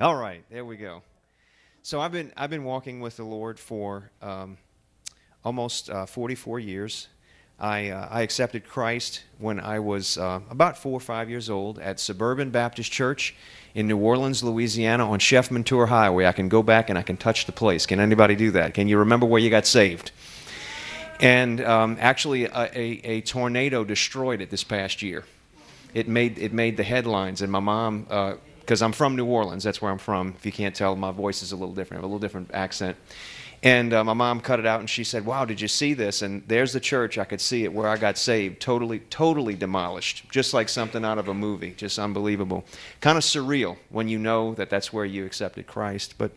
All right, there we go. So I've been I've been walking with the Lord for um, almost uh, 44 years. I, uh, I accepted Christ when I was uh, about four or five years old at Suburban Baptist Church in New Orleans, Louisiana, on Chef Menteur Highway. I can go back and I can touch the place. Can anybody do that? Can you remember where you got saved? And um, actually, a, a, a, tornado destroyed it this past year. It made it made the headlines, and my mom uh, because I'm from New Orleans. That's where I'm from. If you can't tell, my voice is a little different. I have a little different accent. And uh, my mom cut it out and she said, Wow, did you see this? And there's the church. I could see it where I got saved. Totally, totally demolished. Just like something out of a movie. Just unbelievable. Kind of surreal when you know that that's where you accepted Christ. But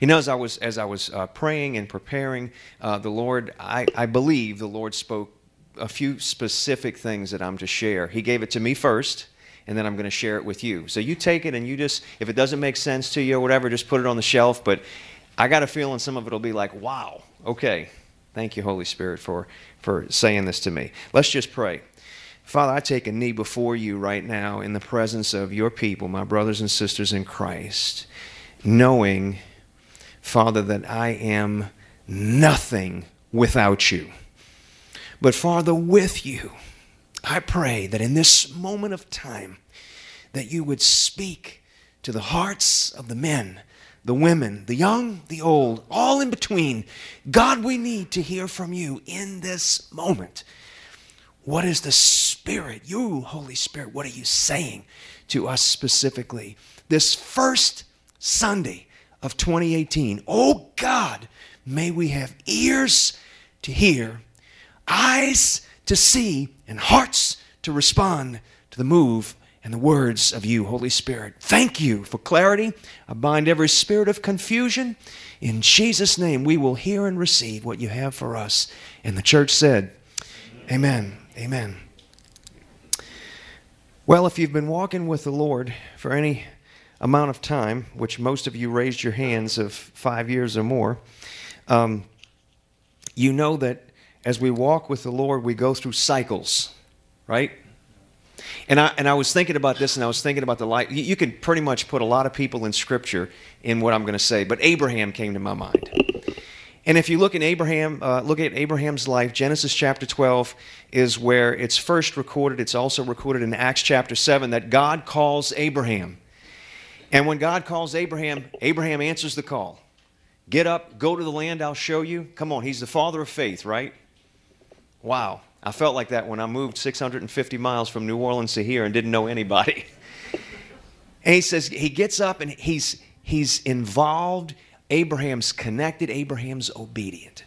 you know, as I was as I was uh, praying and preparing, uh, the Lord, I, I believe the Lord spoke a few specific things that I'm to share. He gave it to me first, and then I'm going to share it with you. So you take it and you just, if it doesn't make sense to you or whatever, just put it on the shelf. But I got a feeling some of it will be like, wow, okay. Thank you, Holy Spirit, for, for saying this to me. Let's just pray. Father, I take a knee before you right now in the presence of your people, my brothers and sisters in Christ, knowing, Father, that I am nothing without you. But, Father, with you, I pray that in this moment of time that you would speak to the hearts of the men, the women, the young, the old, all in between. God, we need to hear from you in this moment. What is the Spirit, you, Holy Spirit, what are you saying to us specifically? This first Sunday of 2018, oh God, may we have ears to hear, eyes to see and hearts to respond to the move and the words of you, Holy Spirit. Thank you for clarity. I bind every spirit of confusion. In Jesus' name, we will hear and receive what you have for us. And the church said, Amen. Amen. Well, if you've been walking with the Lord for any amount of time, which most of you raised your hands of five years or more, um, you know that as we walk with the Lord, we go through cycles, right? And I, and I was thinking about this and I was thinking about the life. You, you can pretty much put a lot of people in Scripture in what I'm going to say, but Abraham came to my mind. And if you look at Abraham, uh, look at Abraham's life, Genesis chapter 12 is where it's first recorded. It's also recorded in Acts chapter 7 that God calls Abraham. And when God calls Abraham, Abraham answers the call. Get up, go to the land I'll show you. Come on, he's the father of faith, right? Wow. I felt like that when I moved 650 miles from New Orleans to here and didn't know anybody. and he says, he gets up and he's, he's involved. Abraham's connected, Abraham's obedient.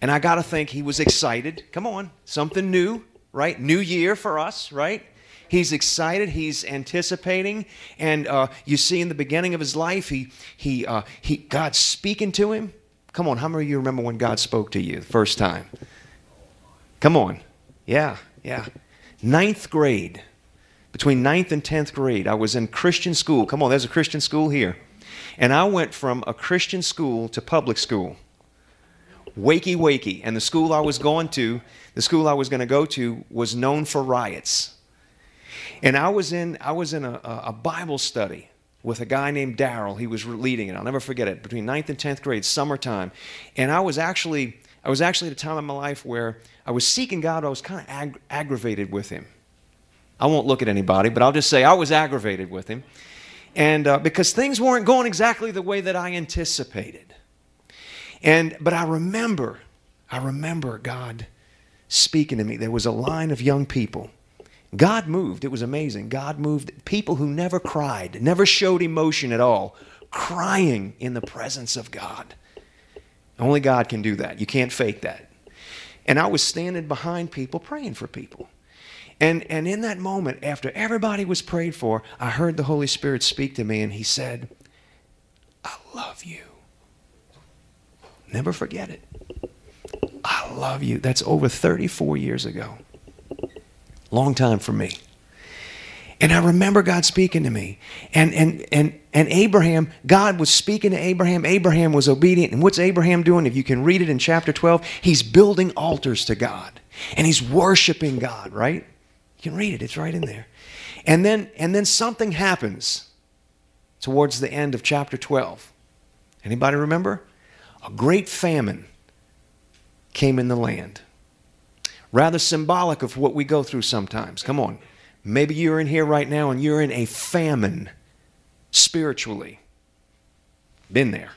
And I got to think he was excited. Come on, something new, right? New year for us, right? He's excited. He's anticipating, and uh, you see in the beginning of his life, he he uh, he God's speaking to him. Come on, how many of you remember when God spoke to you the first time? Come on. Yeah, yeah. Ninth grade. Between ninth and tenth grade, I was in Christian school. Come on, there's a Christian school here. And I went from a Christian school to public school. Wakey, wakey. And the school I was going to, the school I was going to go to, was known for riots. And I was in, I was in a, a Bible study with a guy named Daryl. He was leading it. I'll never forget it. Between ninth and 10th grade, summertime. And I was actually I was actually at a time in my life where I was seeking God. I was kind of ag- aggravated with Him. I won't look at anybody, but I'll just say I was aggravated with Him. And uh, because things weren't going exactly the way that I anticipated. And, but I remember, I remember God speaking to me. There was a line of young people. God moved. It was amazing. God moved. People who never cried, never showed emotion at all, crying in the presence of God. Only God can do that. You can't fake that. And I was standing behind people praying for people. And, and in that moment, after everybody was prayed for, I heard the Holy Spirit speak to me, and He said, I love you. Never forget it. I love you. That's over 34 years ago. Long time for me. And I remember God speaking to me. And, and, and, and Abraham, God was speaking to Abraham. Abraham was obedient. And what's Abraham doing? If you can read it in chapter 12, he's building altars to God. And he's worshiping God, right? You can read it, it's right in there. And then, and then something happens. towards the end of chapter 12. Anybody remember? A great famine came in the land. Rather symbolic of what we go through sometimes. Come on. Maybe you're in here right now and you're in a famine spiritually. Been there.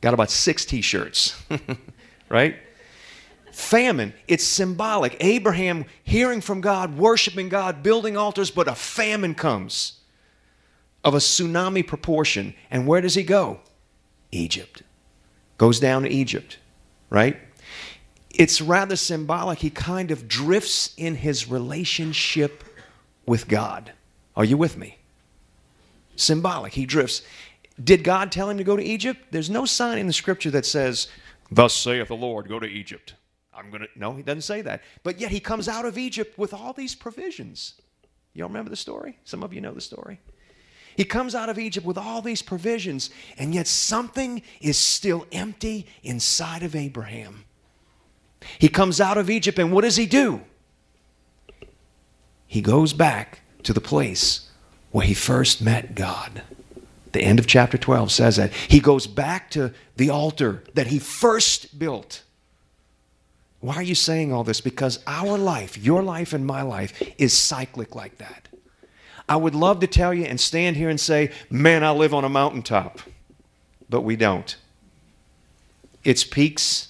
Got about six t shirts, right? Famine, it's symbolic. Abraham hearing from God, worshiping God, building altars, but a famine comes of a tsunami proportion. And where does he go? Egypt. Goes down to Egypt, right? It's rather symbolic. He kind of drifts in his relationship with God. Are you with me? Symbolic. He drifts. Did God tell him to go to Egypt? There's no sign in the scripture that says, Thus saith the Lord, go to Egypt. I'm going to. No, he doesn't say that. But yet he comes out of Egypt with all these provisions. You all remember the story? Some of you know the story. He comes out of Egypt with all these provisions, and yet something is still empty inside of Abraham. He comes out of Egypt, and what does he do? He goes back to the place where he first met God. The end of chapter 12 says that. He goes back to the altar that he first built. Why are you saying all this? Because our life, your life and my life, is cyclic like that. I would love to tell you and stand here and say, man, I live on a mountaintop. But we don't. It's peaks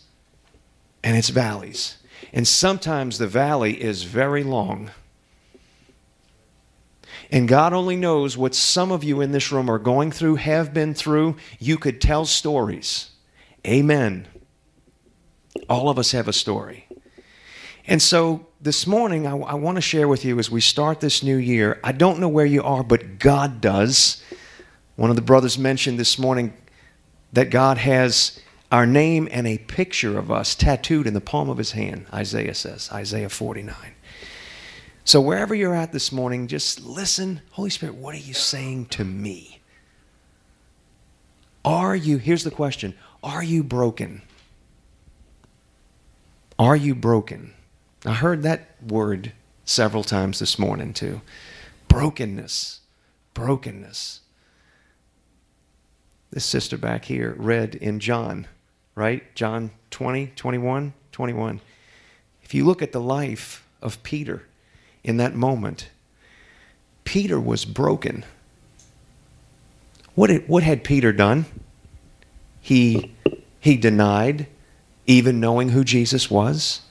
and it's valleys. And sometimes the valley is very long. And God only knows what some of you in this room are going through, have been through. You could tell stories. Amen. All of us have a story. And so this morning, I, I want to share with you as we start this new year. I don't know where you are, but God does. One of the brothers mentioned this morning that God has our name and a picture of us tattooed in the palm of his hand, Isaiah says, Isaiah 49. So wherever you're at this morning, just listen. Holy Spirit, what are you saying to me? Are you, here's the question, are you broken? Are you broken? I heard that word several times this morning too. Brokenness. Brokenness. This sister back here read in John, right? John 20, 21, 21. If you look at the life of Peter in that moment, Peter was broken. What had, what had Peter done? He, he denied even knowing who Jesus was.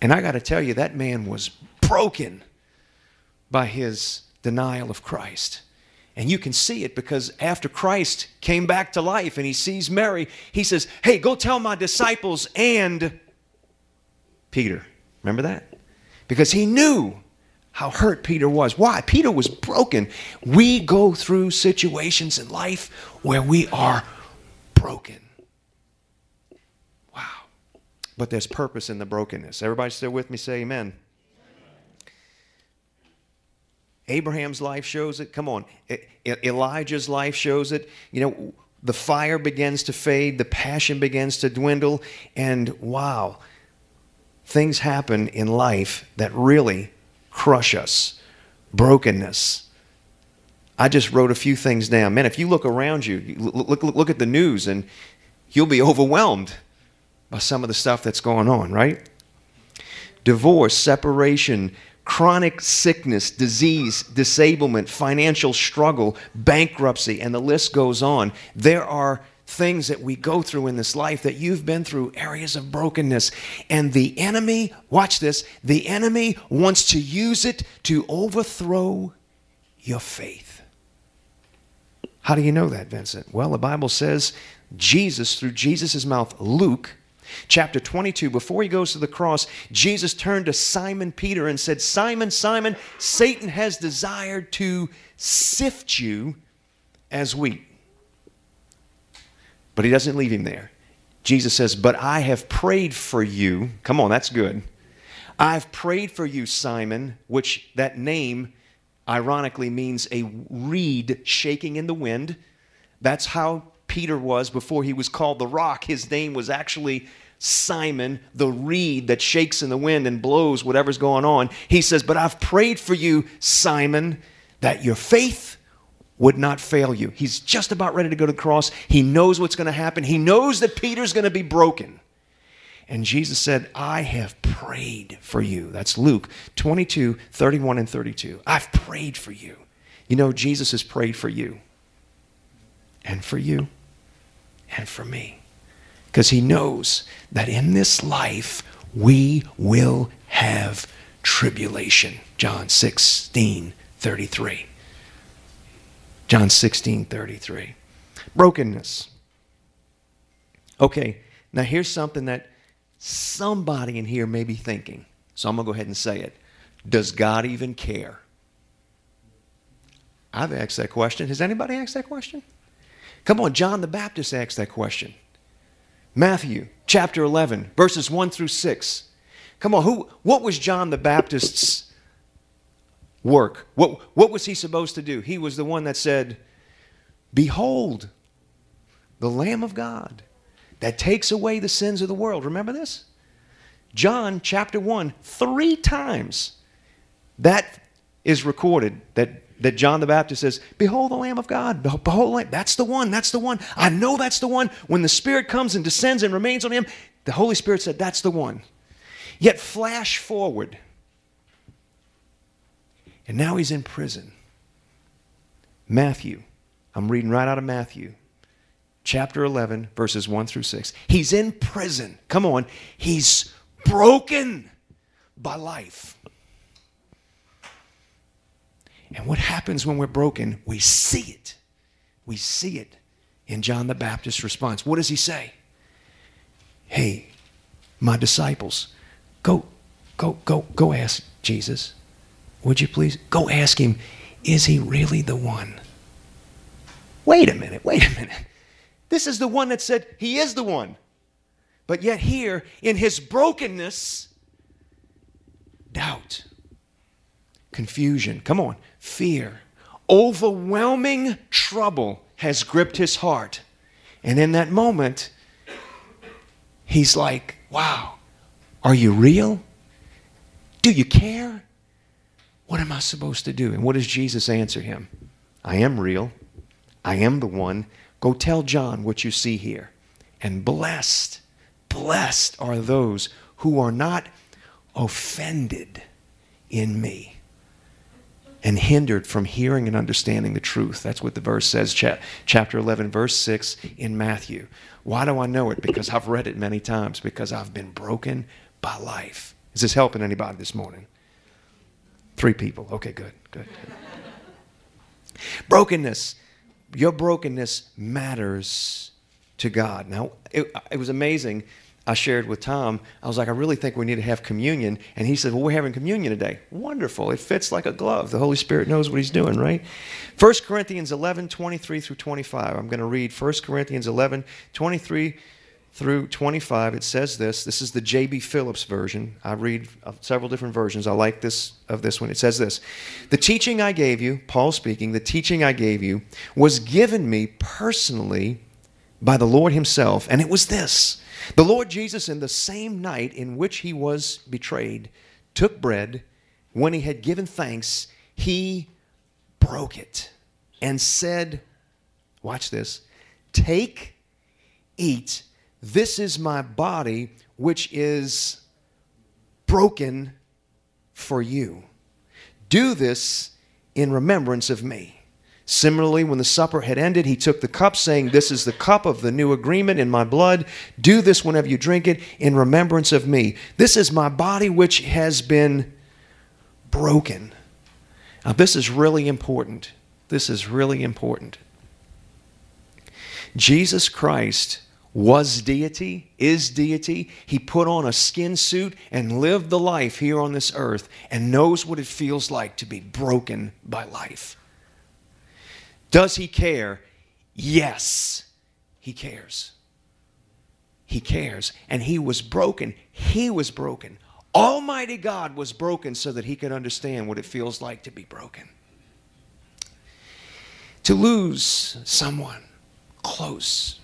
And I got to tell you, that man was broken by his denial of Christ. And you can see it because after Christ came back to life and he sees Mary, he says, Hey, go tell my disciples and Peter. Remember that? Because he knew how hurt Peter was. Why? Peter was broken. We go through situations in life where we are broken Wow. but there's purpose in the brokenness. Everybody still with me? Say amen. Abraham's life shows it. Come on. Elijah's life shows it. You know, the fire begins to fade, the passion begins to dwindle, and wow, things happen in life that really crush us. Brokenness. I just wrote a few things down. Man, if you look around you, look, look, look at the news, and you'll be overwhelmed by some of the stuff that's going on, right? Divorce, separation, chronic sickness, disease, disablement, financial struggle, bankruptcy, and the list goes on. There are things that we go through in this life that you've been through, areas of brokenness. And the enemy, watch this, the enemy wants to use it to overthrow your faith. How do you know that, Vincent? Well, the Bible says Jesus, through Jesus' mouth, Luke Chapter 22, before he goes to the cross, Jesus turned to Simon Peter and said, Simon, Simon, Satan has desired to sift you as wheat. But he doesn't leave him there. Jesus says, But I have prayed for you. Come on, that's good. I've prayed for you, Simon, which that name ironically means a reed shaking in the wind. That's how Peter was before he was called the rock. His name was actually Simon, the reed that shakes in the wind and blows whatever's going on. He says, But I've prayed for you, Simon, that your faith would not fail you. He's just about ready to go to the cross. He knows what's going to happen. He knows that Peter's going to be broken. And Jesus said, I have prayed for you. That's Luke 22, 31 and 32. I've prayed for you. You know, Jesus has prayed for you and for you and for me. Because he knows that in this life we will have tribulation. John 16, 33. John 16, 33. Brokenness. Okay, now here's something that somebody in here may be thinking. So I'm going to go ahead and say it. Does God even care? I've asked that question. Has anybody asked that question? Come on, John the Baptist asked that question. Matthew chapter 11, verses 1 through 6. Come on, who, what was John the Baptist's work? What, what was he supposed to do? He was the one that said, Behold, the Lamb of God that takes away the sins of the world. Remember this? John chapter 1, three times that is recorded that, that John the Baptist says, Behold the Lamb of God. Behold, Lamb. that's the one. That's the one. I know that's the one. When the Spirit comes and descends and remains on him, the Holy Spirit said, That's the one. Yet flash forward. And now he's in prison. Matthew. I'm reading right out of Matthew chapter 11, verses 1 through 6. He's in prison. Come on. He's broken by life. And what happens when we're broken? We see it. We see it in John the Baptist's response. What does he say? Hey, my disciples, go, go, go, go ask Jesus. Would you please? Go ask him, is he really the one? Wait a minute, wait a minute. This is the one that said he is the one. But yet, here, in his brokenness, doubt, confusion, come on, fear, overwhelming trouble has gripped his heart. And in that moment, he's like, wow, are you real? Do you care? What am I supposed to do? And what does Jesus answer him? I am real. I am the one. Go tell John what you see here. And blessed, blessed are those who are not offended in me and hindered from hearing and understanding the truth. That's what the verse says, chapter 11, verse 6 in Matthew. Why do I know it? Because I've read it many times, because I've been broken by life. Is this helping anybody this morning? Three people. Okay, good, good. good. Brokenness your brokenness matters to God. Now, it, it, was amazing. I shared with Tom, I was like, I really think we need to have communion. And he said, Well, we're having communion today. Wonderful. It fits like a glove. The Holy Spirit knows what he's doing, right? 1 Corinthians 11, 23 through 25. I'm going to read 1 Corinthians 11, 23 through 25, it says this. This is the J.B. Phillips version. I read uh, several different versions. I like this of this one. It says this The teaching I gave you, Paul speaking, the teaching I gave you was given me personally by the Lord Himself, and it was this The Lord Jesus, in the same night in which He was betrayed, took bread. When He had given thanks, He broke it and said, Watch this, take, eat this is my body, which is broken for you. Do this in remembrance of me. Similarly, when the supper had ended, he took the cup, saying, This is the cup of the new agreement in my blood. Do this whenever you drink it in remembrance of me. This is my body which has been broken. Now, this is really important. This is really important. Jesus Christ was deity, is deity. He put on a skin suit and lived the life here on this earth and knows what it feels like to be broken by life. Does he care? Yes, he cares. He cares. And he was broken. He was broken. Almighty God was broken so that he could understand what it feels like to be broken. To lose someone close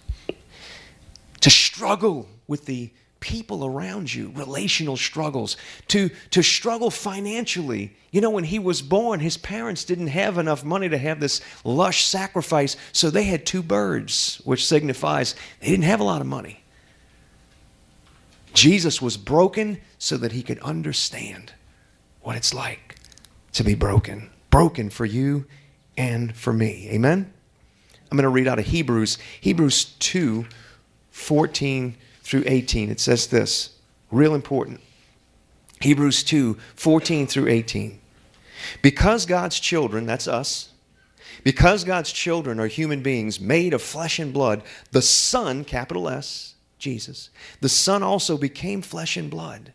to struggle with the people around you, relational struggles, to, to struggle financially. You know, when he was born, his parents didn't have enough money to have this lush sacrifice, so they had two birds, which signifies they didn't have a lot of money. Jesus was broken so that he could understand what it's like to be broken. Broken for you and for me. Amen? I'm going to read out of Hebrews, Hebrews 2 14 through 18. It says this, real important. Hebrews 2 14 through 18. Because God's children, that's us, because God's children are human beings made of flesh and blood, the Son, capital S, Jesus, the Son also became flesh and blood.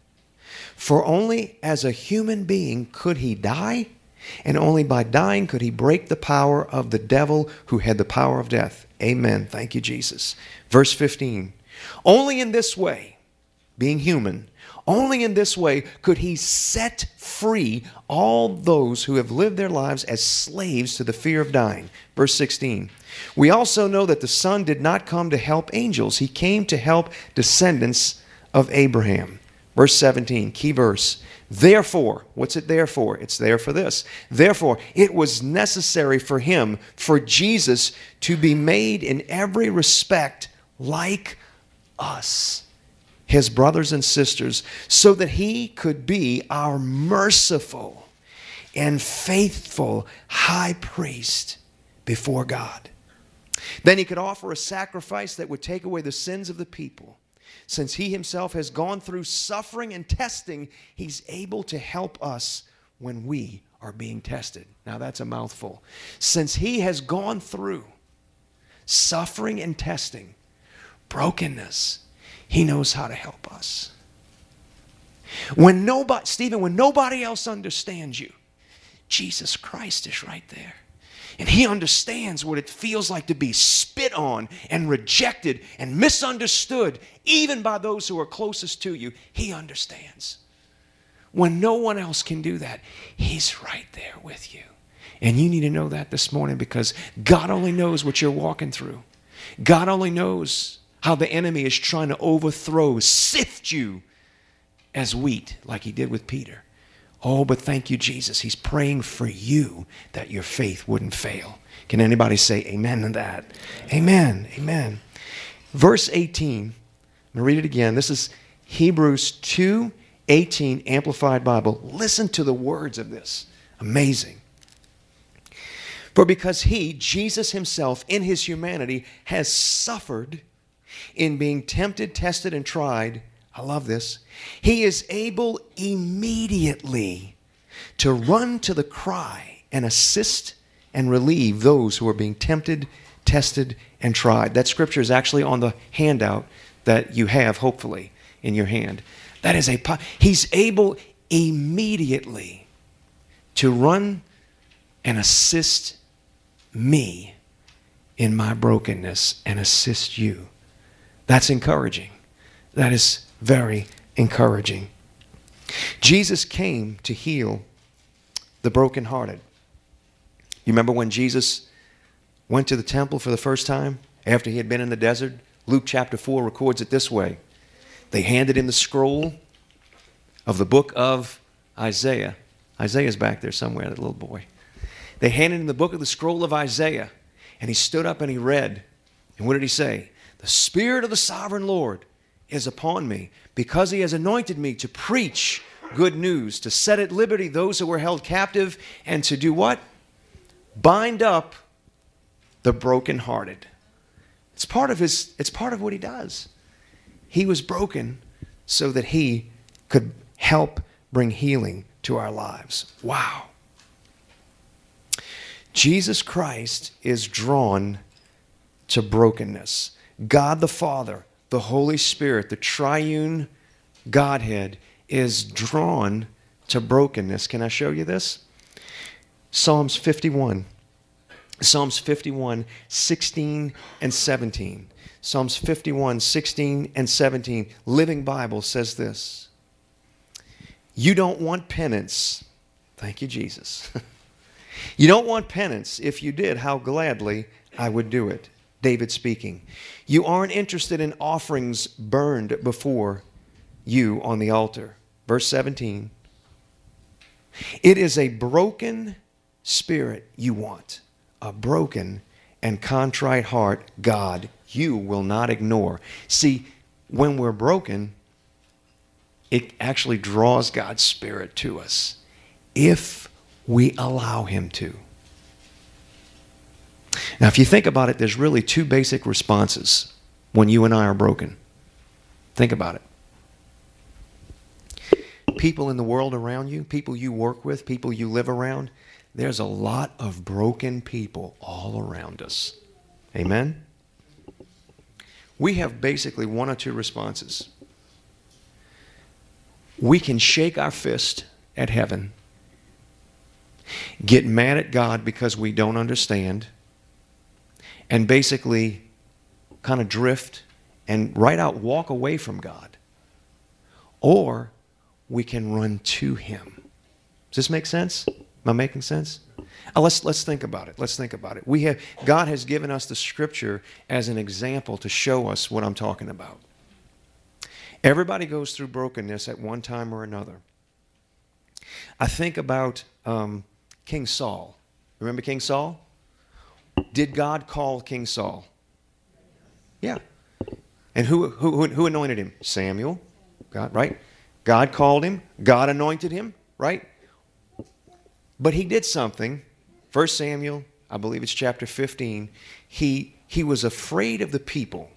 For only as a human being could he die, and only by dying could he break the power of the devil who had the power of death. Amen. Thank you, Jesus. Verse 15. Only in this way, being human, only in this way could he set free all those who have lived their lives as slaves to the fear of dying. Verse 16. We also know that the Son did not come to help angels, he came to help descendants of Abraham. Verse 17, key verse. Therefore, what's it there for? It's there for this. Therefore, it was necessary for him, for Jesus, to be made in every respect like us, his brothers and sisters, so that he could be our merciful and faithful high priest before God. Then he could offer a sacrifice that would take away the sins of the people. Since he himself has gone through suffering and testing, he's able to help us when we are being tested. Now that's a mouthful. Since he has gone through suffering and testing, brokenness, he knows how to help us. When nobody, Stephen, when nobody else understands you, Jesus Christ is right there. And he understands what it feels like to be spit on and rejected and misunderstood, even by those who are closest to you. He understands. When no one else can do that, he's right there with you. And you need to know that this morning because God only knows what you're walking through. God only knows how the enemy is trying to overthrow, sift you as wheat, like he did with Peter. Oh, but thank you, Jesus. He's praying for you that your faith wouldn't fail. Can anybody say amen to that? Amen. Amen. Verse 18, I'm going to read it again. This is Hebrews 2 18, Amplified Bible. Listen to the words of this. Amazing. For because he, Jesus himself, in his humanity, has suffered in being tempted, tested, and tried I love this. He is able immediately to run to the cry and assist and relieve those who are being tempted, tested, and tried. That scripture is actually on the handout that you have, hopefully, in your hand. That is a, he's able immediately to run and assist me in my brokenness and assist you. That's encouraging. That is very encouraging. Jesus came to heal the brokenhearted. You remember when Jesus went to the temple for the first time after he had been in the desert? Luke chapter 4 records it this way They handed him the scroll of the book of Isaiah. Isaiah's back there somewhere, that little boy. They handed him the book of the scroll of Isaiah, and he stood up and he read. And what did he say? The Spirit of the sovereign Lord is upon me, because he has anointed me to preach good news, to set at liberty those who were held captive, and to do what? Bind up the brokenhearted. It's part of his, it's part of what he does. He was broken so that he could help bring healing to our lives. Wow. Jesus Christ is drawn to brokenness. God the Father the Holy Spirit, the triune Godhead, is drawn to brokenness. Can I show you this? Psalms 51. Psalms 51, 16 and 17. Psalms 51, 16 and 17. Living Bible says this You don't want penance. Thank you, Jesus. you don't want penance. If you did, how gladly I would do it. David speaking. You aren't interested in offerings burned before you on the altar. Verse 17. It is a broken spirit you want, a broken and contrite heart, God, you will not ignore. See, when we're broken, it actually draws God's Spirit to us if we allow Him to. Now, if you think about it, there's really two basic responses when you and I are broken. Think about it. People in the world around you, people you work with, people you live around, there's a lot of broken people all around us. Amen? We have basically one or two responses. We can shake our fist at heaven, get mad at God because we don't understand, and basically kind of drift and right out walk away from God. Or we can run to Him. Does this make sense? Am I making sense? Uh, let's, let's think about it. Let's think about it. We have, God has given us the scripture as an example to show us what I'm talking about. Everybody goes through brokenness at one time or another. I think about um, King Saul. Remember King Saul? Did God call King Saul? Yeah. And who, who, who anointed him? Samuel. God, right? God called him. God anointed him, right? But he did something. 1 Samuel, I believe it's chapter 15. He, he was afraid of the people.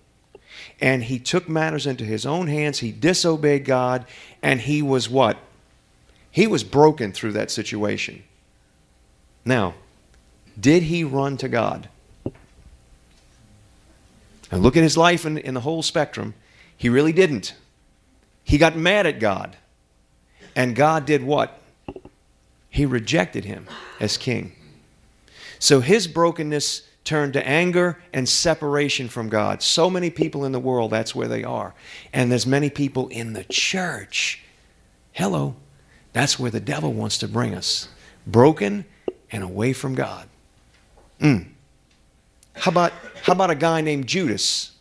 And he took matters into his own hands. He disobeyed God. And he was what? He was broken through that situation. Now, did he run to God? And look at his life in, in the whole spectrum. He really didn't. He got mad at God. And God did what? he rejected him as king. So his brokenness turned to anger and separation from God. So many people in the world, that's where they are. And there's many people in the church. Hello. That's where the devil wants to bring us. Broken and away from God. Mm. How about how about a guy named Judas?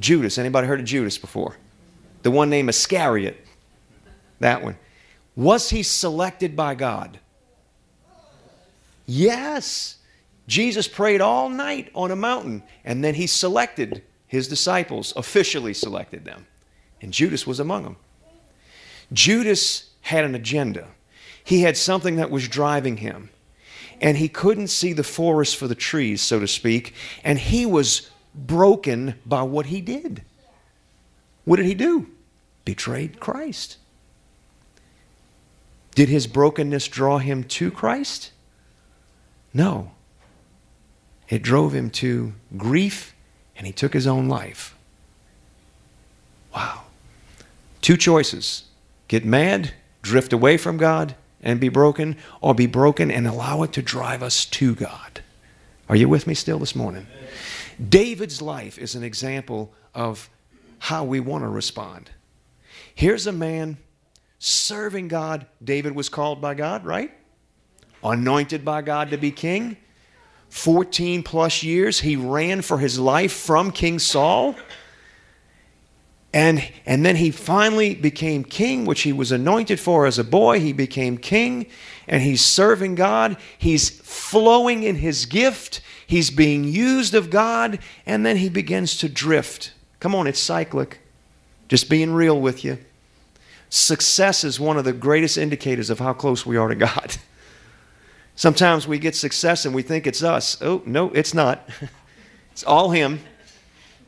Judas. Anybody heard of Judas before? The one named Iscariot. That one. Was he selected by God? Yes. Jesus prayed all night on a mountain, and then he selected his disciples, officially selected them. And Judas was among them. Judas had an agenda, he had something that was driving him. And he couldn't see the forest for the trees, so to speak, and he was broken by what he did. What did he do? Betrayed Christ. Did his brokenness draw him to Christ? No. It drove him to grief and he took his own life. Wow. Two choices get mad, drift away from God, and be broken, or be broken and allow it to drive us to God. Are you with me still this morning? David's life is an example of how we want to respond. Here's a man serving God. David was called by God, right? Anointed by God to be king. 14 plus years he ran for his life from King Saul. And, and then he finally became king, which he was anointed for as a boy. He became king and he's serving God. He's flowing in his gift. He's being used of God. And then he begins to drift. Come on, it's cyclic. Just being real with you. Success is one of the greatest indicators of how close we are to God. Sometimes we get success and we think it's us. Oh, no, it's not. It's all Him.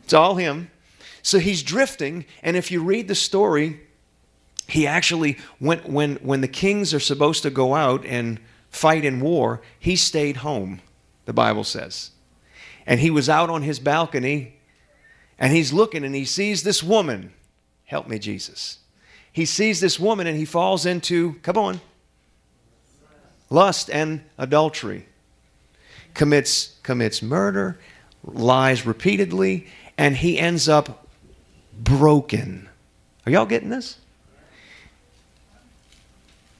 It's all Him. So he's drifting, and if you read the story, he actually, when, when, when the kings are supposed to go out and fight in war, he stayed home, the Bible says. And he was out on his balcony, and he's looking and he sees this woman. Help me, Jesus he sees this woman and he falls into, come on, lust and adultery. Commits, commits murder, lies repeatedly, and he ends up broken. Are y'all getting this?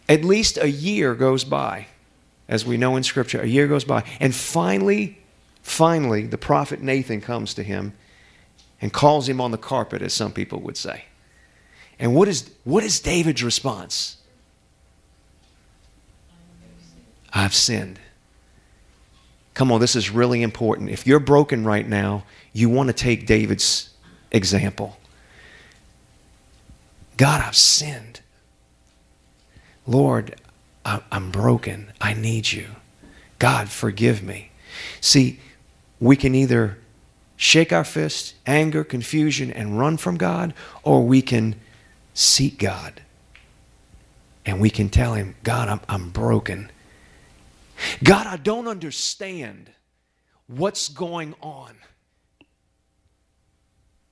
At least a year goes by, as we know in Scripture. A year goes by. And finally, finally, the prophet Nathan comes to him and calls him on the carpet, as some people would say. And what is, what is David's response? I've sinned. Come on, this is really important. If you're broken right now, you want to take David's example. God, I've sinned. Lord, I'm broken. I need you. God, forgive me. See, we can either shake our fist, anger, confusion, and run from God, or we can seek God. And we can tell Him, God, I'm, I'm broken. God, I don't understand what's going on.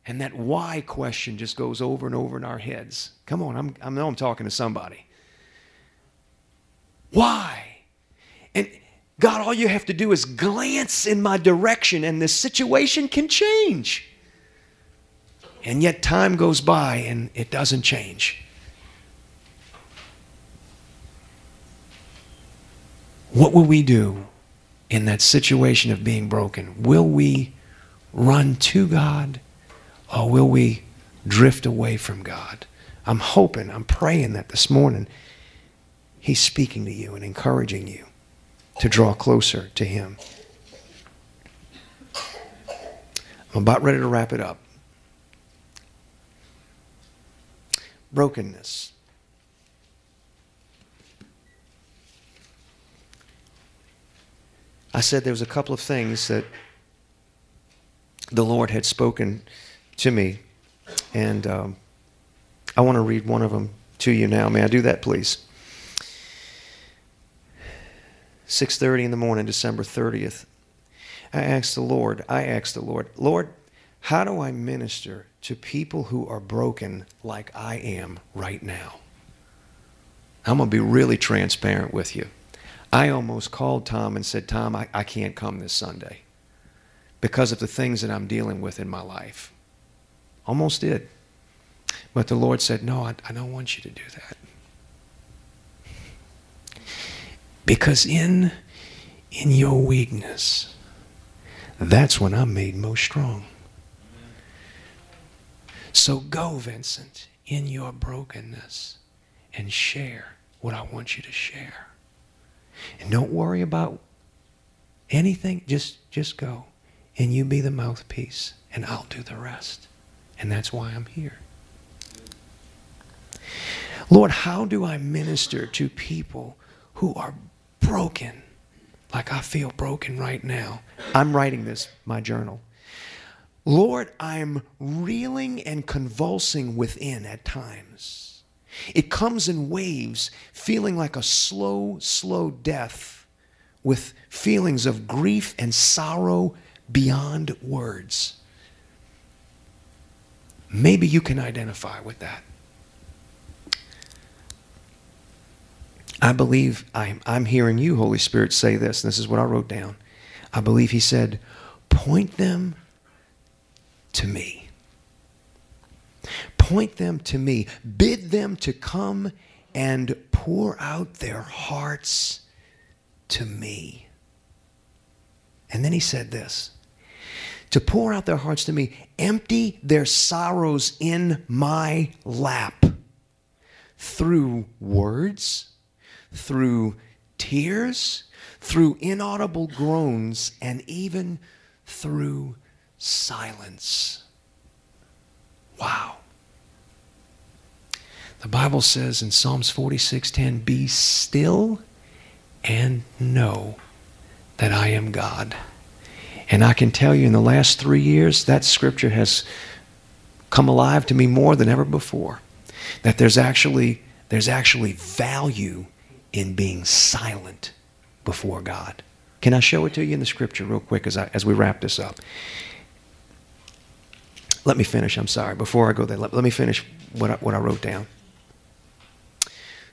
And that why question just goes over and over in our heads. Come on, I'm, I know I'm talking to somebody. Why? And God, all you have to do is glance in my direction and the situation can change. And yet time goes by and it doesn't change. What will we do in that situation of being broken? Will we run to God or will we drift away from God? I'm hoping, I'm praying that this morning He's speaking to you and encouraging you to draw closer to Him. I'm about ready to wrap it up. Brokenness. I said there was a couple of things that the Lord had spoken to me, and um, I want to read one of them to you now. May I do that, please? 6:30 in the morning, December 30th. I asked the Lord, I asked the Lord, Lord, how do I minister to people who are broken like I am right now? I'm going to be really transparent with you. I almost called Tom and said, Tom, I, I can't come this Sunday because of the things that I'm dealing with in my life. Almost did. But the Lord said, No, I, I don't want you to do that. Because in, in your weakness, that's when I'm made most strong. So go, Vincent, in your brokenness and share what I want you to share. And don't worry about anything. Just, just go. And you be the mouthpiece, and I'll do the rest. And that's why I'm here. Lord, how do I minister to people who are broken, like I feel broken right now. I'm writing this, my journal. Lord, I'm reeling and convulsing within at times. It comes in waves, feeling like a slow, slow death with feelings of grief and sorrow beyond words. Maybe you can identify with that. I believe I'm, I'm hearing you, Holy Spirit, say this. And this is what I wrote down. I believe He said, point them to me. Point them to me. Bid them to come and pour out their hearts to me. And then he said this to pour out their hearts to me, empty their sorrows in my lap through words through tears, through inaudible groans, and even through silence. Wow. The Bible says in Psalms 46:10, "Be still and know that I am God." And I can tell you in the last 3 years that scripture has come alive to me more than ever before. That there's actually there's actually value in being silent before God. Can I show it to you in the scripture real quick as, I, as we wrap this up? Let me finish, I'm sorry. Before I go there, let, let me finish what I, what I wrote down.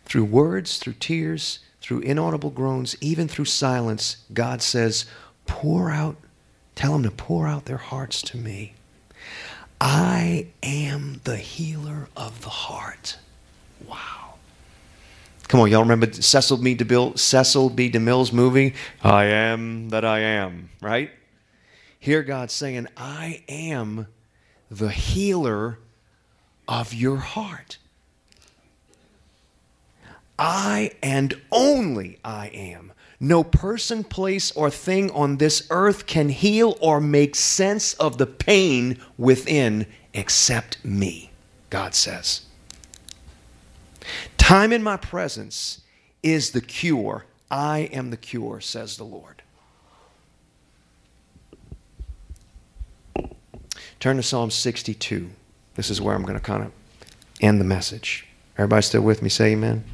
Through words, through tears, through inaudible groans, even through silence, God says, pour out, tell them to pour out their hearts to me. I am the healer of the heart. Wow. Come on, y'all remember Cecil B. DeMille, Cecil B. DeMille's movie, I Am That I Am, right? Hear God saying, I am the healer of your heart. I and only I am. No person, place, or thing on this earth can heal or make sense of the pain within except me, God says. Time in my presence is the cure. I am the cure, says the Lord. Turn to Psalm 62. This is where I'm going to kind of end the message. Everybody still with me? Say amen.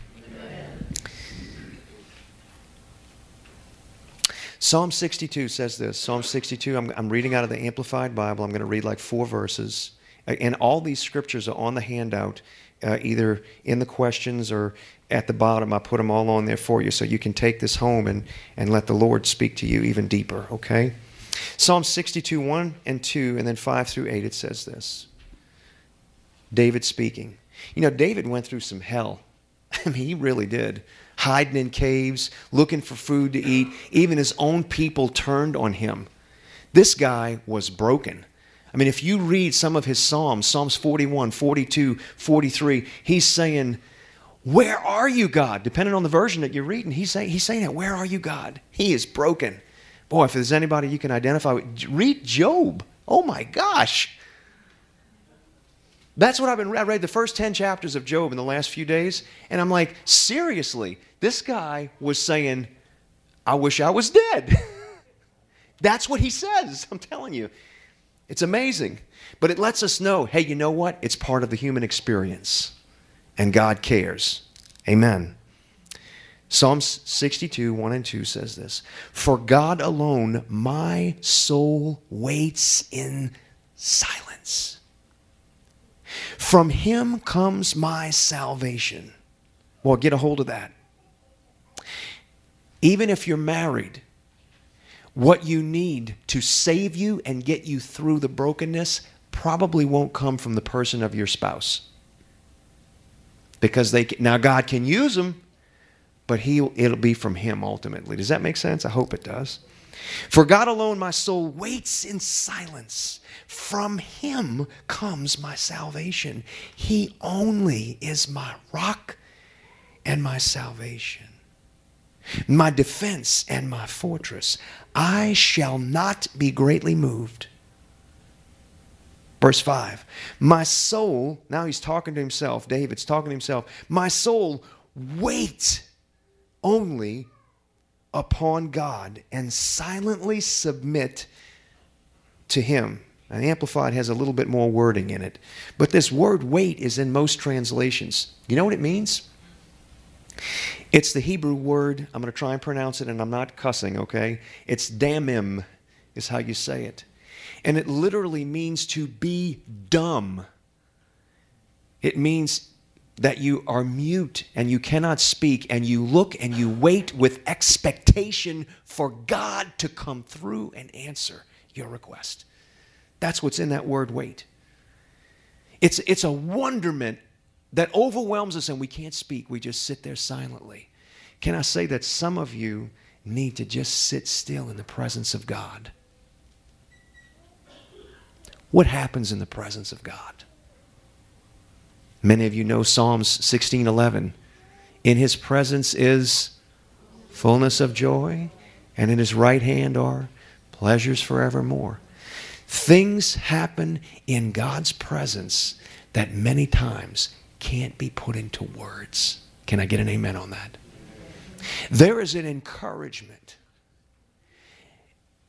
Psalm 62 says this. Psalm 62, I'm, I'm reading out of the Amplified Bible. I'm going to read like four verses. And all these scriptures are on the handout, uh, either in the questions or at the bottom. I put them all on there for you so you can take this home and, and let the Lord speak to you even deeper, okay? Psalm 62, 1 and 2, and then 5 through 8, it says this David speaking. You know, David went through some hell. I mean, he really did hiding in caves, looking for food to eat. Even his own people turned on him. This guy was broken. I mean, if you read some of his Psalms, Psalms 41, 42, 43, he's saying, Where are you, God? Depending on the version that you're reading, he's saying, he's saying that, Where are you, God? He is broken. Boy, if there's anybody you can identify with, read Job. Oh my gosh. That's what I've been. I read the first 10 chapters of Job in the last few days, and I'm like, seriously, this guy was saying, I wish I was dead. That's what he says. I'm telling you. It's amazing. But it lets us know hey, you know what? It's part of the human experience, and God cares. Amen. Psalms 62, 1 and 2 says this For God alone, my soul waits in silence. From him comes my salvation. Well, get a hold of that. Even if you're married, what you need to save you and get you through the brokenness probably won't come from the person of your spouse. Because they can, now God can use them, but he it'll be from him ultimately. Does that make sense? I hope it does. For God alone my soul waits in silence. From him comes my salvation. He only is my rock and my salvation, my defense and my fortress. I shall not be greatly moved. Verse 5 My soul, now he's talking to himself, David's talking to himself, my soul wait only upon God and silently submit to Him. And Amplified has a little bit more wording in it. But this word wait is in most translations. You know what it means? It's the Hebrew word, I'm going to try and pronounce it, and I'm not cussing, okay? It's damim, is how you say it. And it literally means to be dumb. It means that you are mute and you cannot speak, and you look and you wait with expectation for God to come through and answer your request. That's what's in that word wait. It's, it's a wonderment that overwhelms us and we can't speak. We just sit there silently. Can I say that some of you need to just sit still in the presence of God? What happens in the presence of God? Many of you know Psalms 16:11. In his presence is fullness of joy, and in his right hand are pleasures forevermore. Things happen in God's presence that many times can't be put into words. Can I get an amen on that? There is an encouragement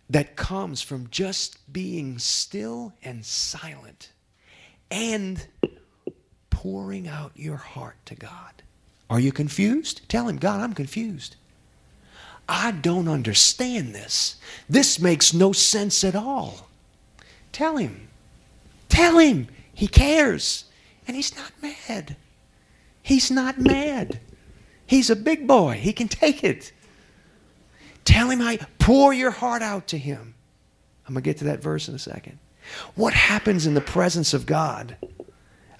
that comes from just being still and silent and pouring out your heart to God. Are you confused? Tell him, God, I'm confused. I don't understand this. This makes no sense at all. Tell him. Tell him he cares. And he's not mad. He's not mad. He's a big boy. He can take it. Tell him I pour your heart out to him. I'm going to get to that verse in a second. What happens in the presence of God?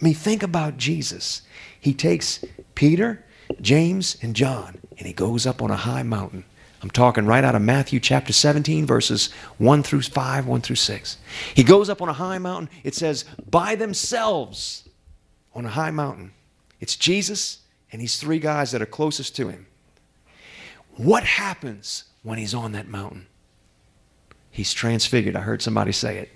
I mean, think about Jesus. He takes Peter, James, and John, and he goes up on a high mountain. I'm talking right out of Matthew chapter 17, verses 1 through 5, 1 through 6. He goes up on a high mountain. It says, by themselves on a high mountain. It's Jesus and these three guys that are closest to him. What happens when he's on that mountain? He's transfigured. I heard somebody say it.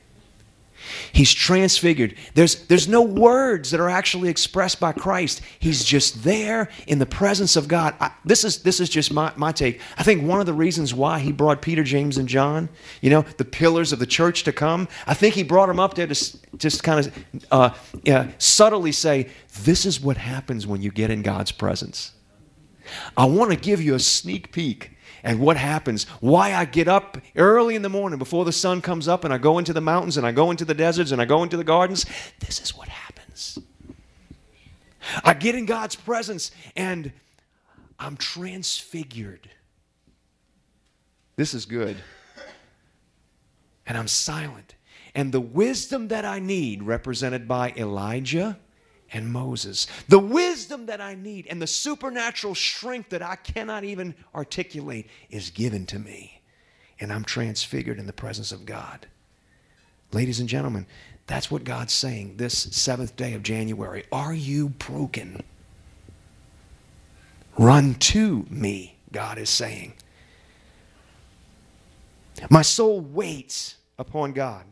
He's transfigured. There's, there's no words that are actually expressed by Christ. He's just there in the presence of God. I, this, is, this is just my, my take. I think one of the reasons why he brought Peter, James, and John, you know, the pillars of the church to come, I think he brought them up there to just kind of uh, subtly say, this is what happens when you get in God's presence. I want to give you a sneak peek and what happens, why I get up early in the morning before the sun comes up and I go into the mountains and I go into the deserts and I go into the gardens. This is what happens. I get in God's presence and I'm transfigured. This is good. And I'm silent. And the wisdom that I need, represented by Elijah, and Moses. The wisdom that I need and the supernatural strength that I cannot even articulate is given to me. And I'm transfigured in the presence of God. Ladies and gentlemen, that's what God's saying this seventh day of January. Are you broken? Run to me, God is saying. My soul waits upon God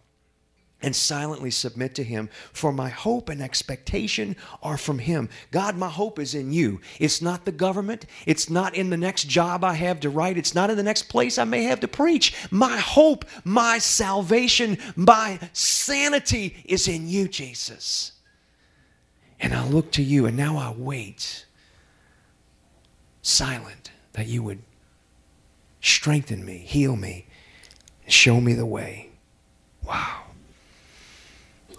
and silently submit to Him, for my hope and expectation are from Him. God, my hope is in you. It's not the government. It's not in the next job I have to write. It's not in the next place I may have to preach. My hope, my salvation, my sanity is in you, Jesus. And I look to you, and now I wait, silent, that you would strengthen me, heal me, show me the way. Wow.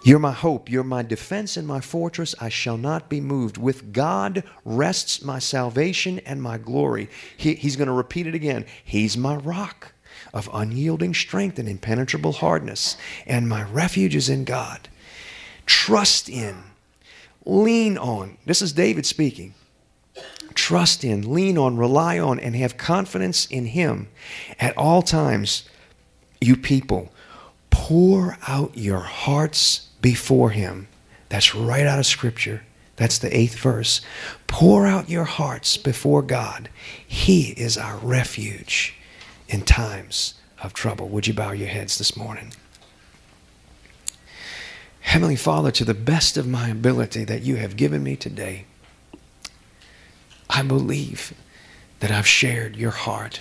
You're my hope. You're my defense and my fortress. I shall not be moved. With God rests my salvation and my glory. He, he's going to repeat it again. He's my rock of unyielding strength and impenetrable hardness, and my refuge is in God. Trust in, lean on. This is David speaking. Trust in, lean on, rely on, and have confidence in Him at all times, you people. Pour out your hearts before him. That's right out of Scripture. That's the eighth verse. Pour out your hearts before God. He is our refuge in times of trouble. Would you bow your heads this morning? Heavenly Father, to the best of my ability that you have given me today, I believe that I've shared your heart.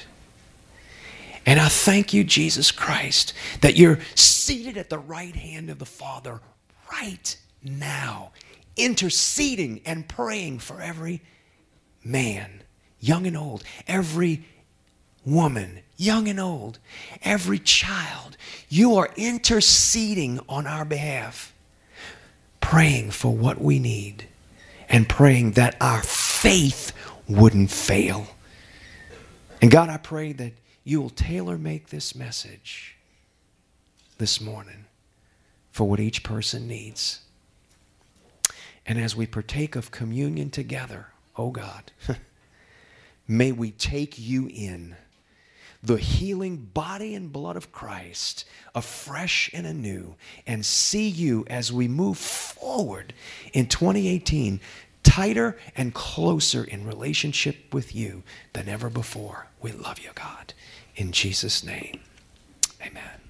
And I thank you, Jesus Christ, that you're seated at the right hand of the Father right now, interceding and praying for every man, young and old, every woman, young and old, every child. You are interceding on our behalf, praying for what we need, and praying that our faith wouldn't fail. And God, I pray that you will tailor make this message this morning for what each person needs. And as we partake of communion together, oh God, may we take you in the healing body and blood of Christ afresh and anew and see you as we move forward in 2018 tighter and closer in relationship with you than ever before. We love you, God. In Jesus' name, amen.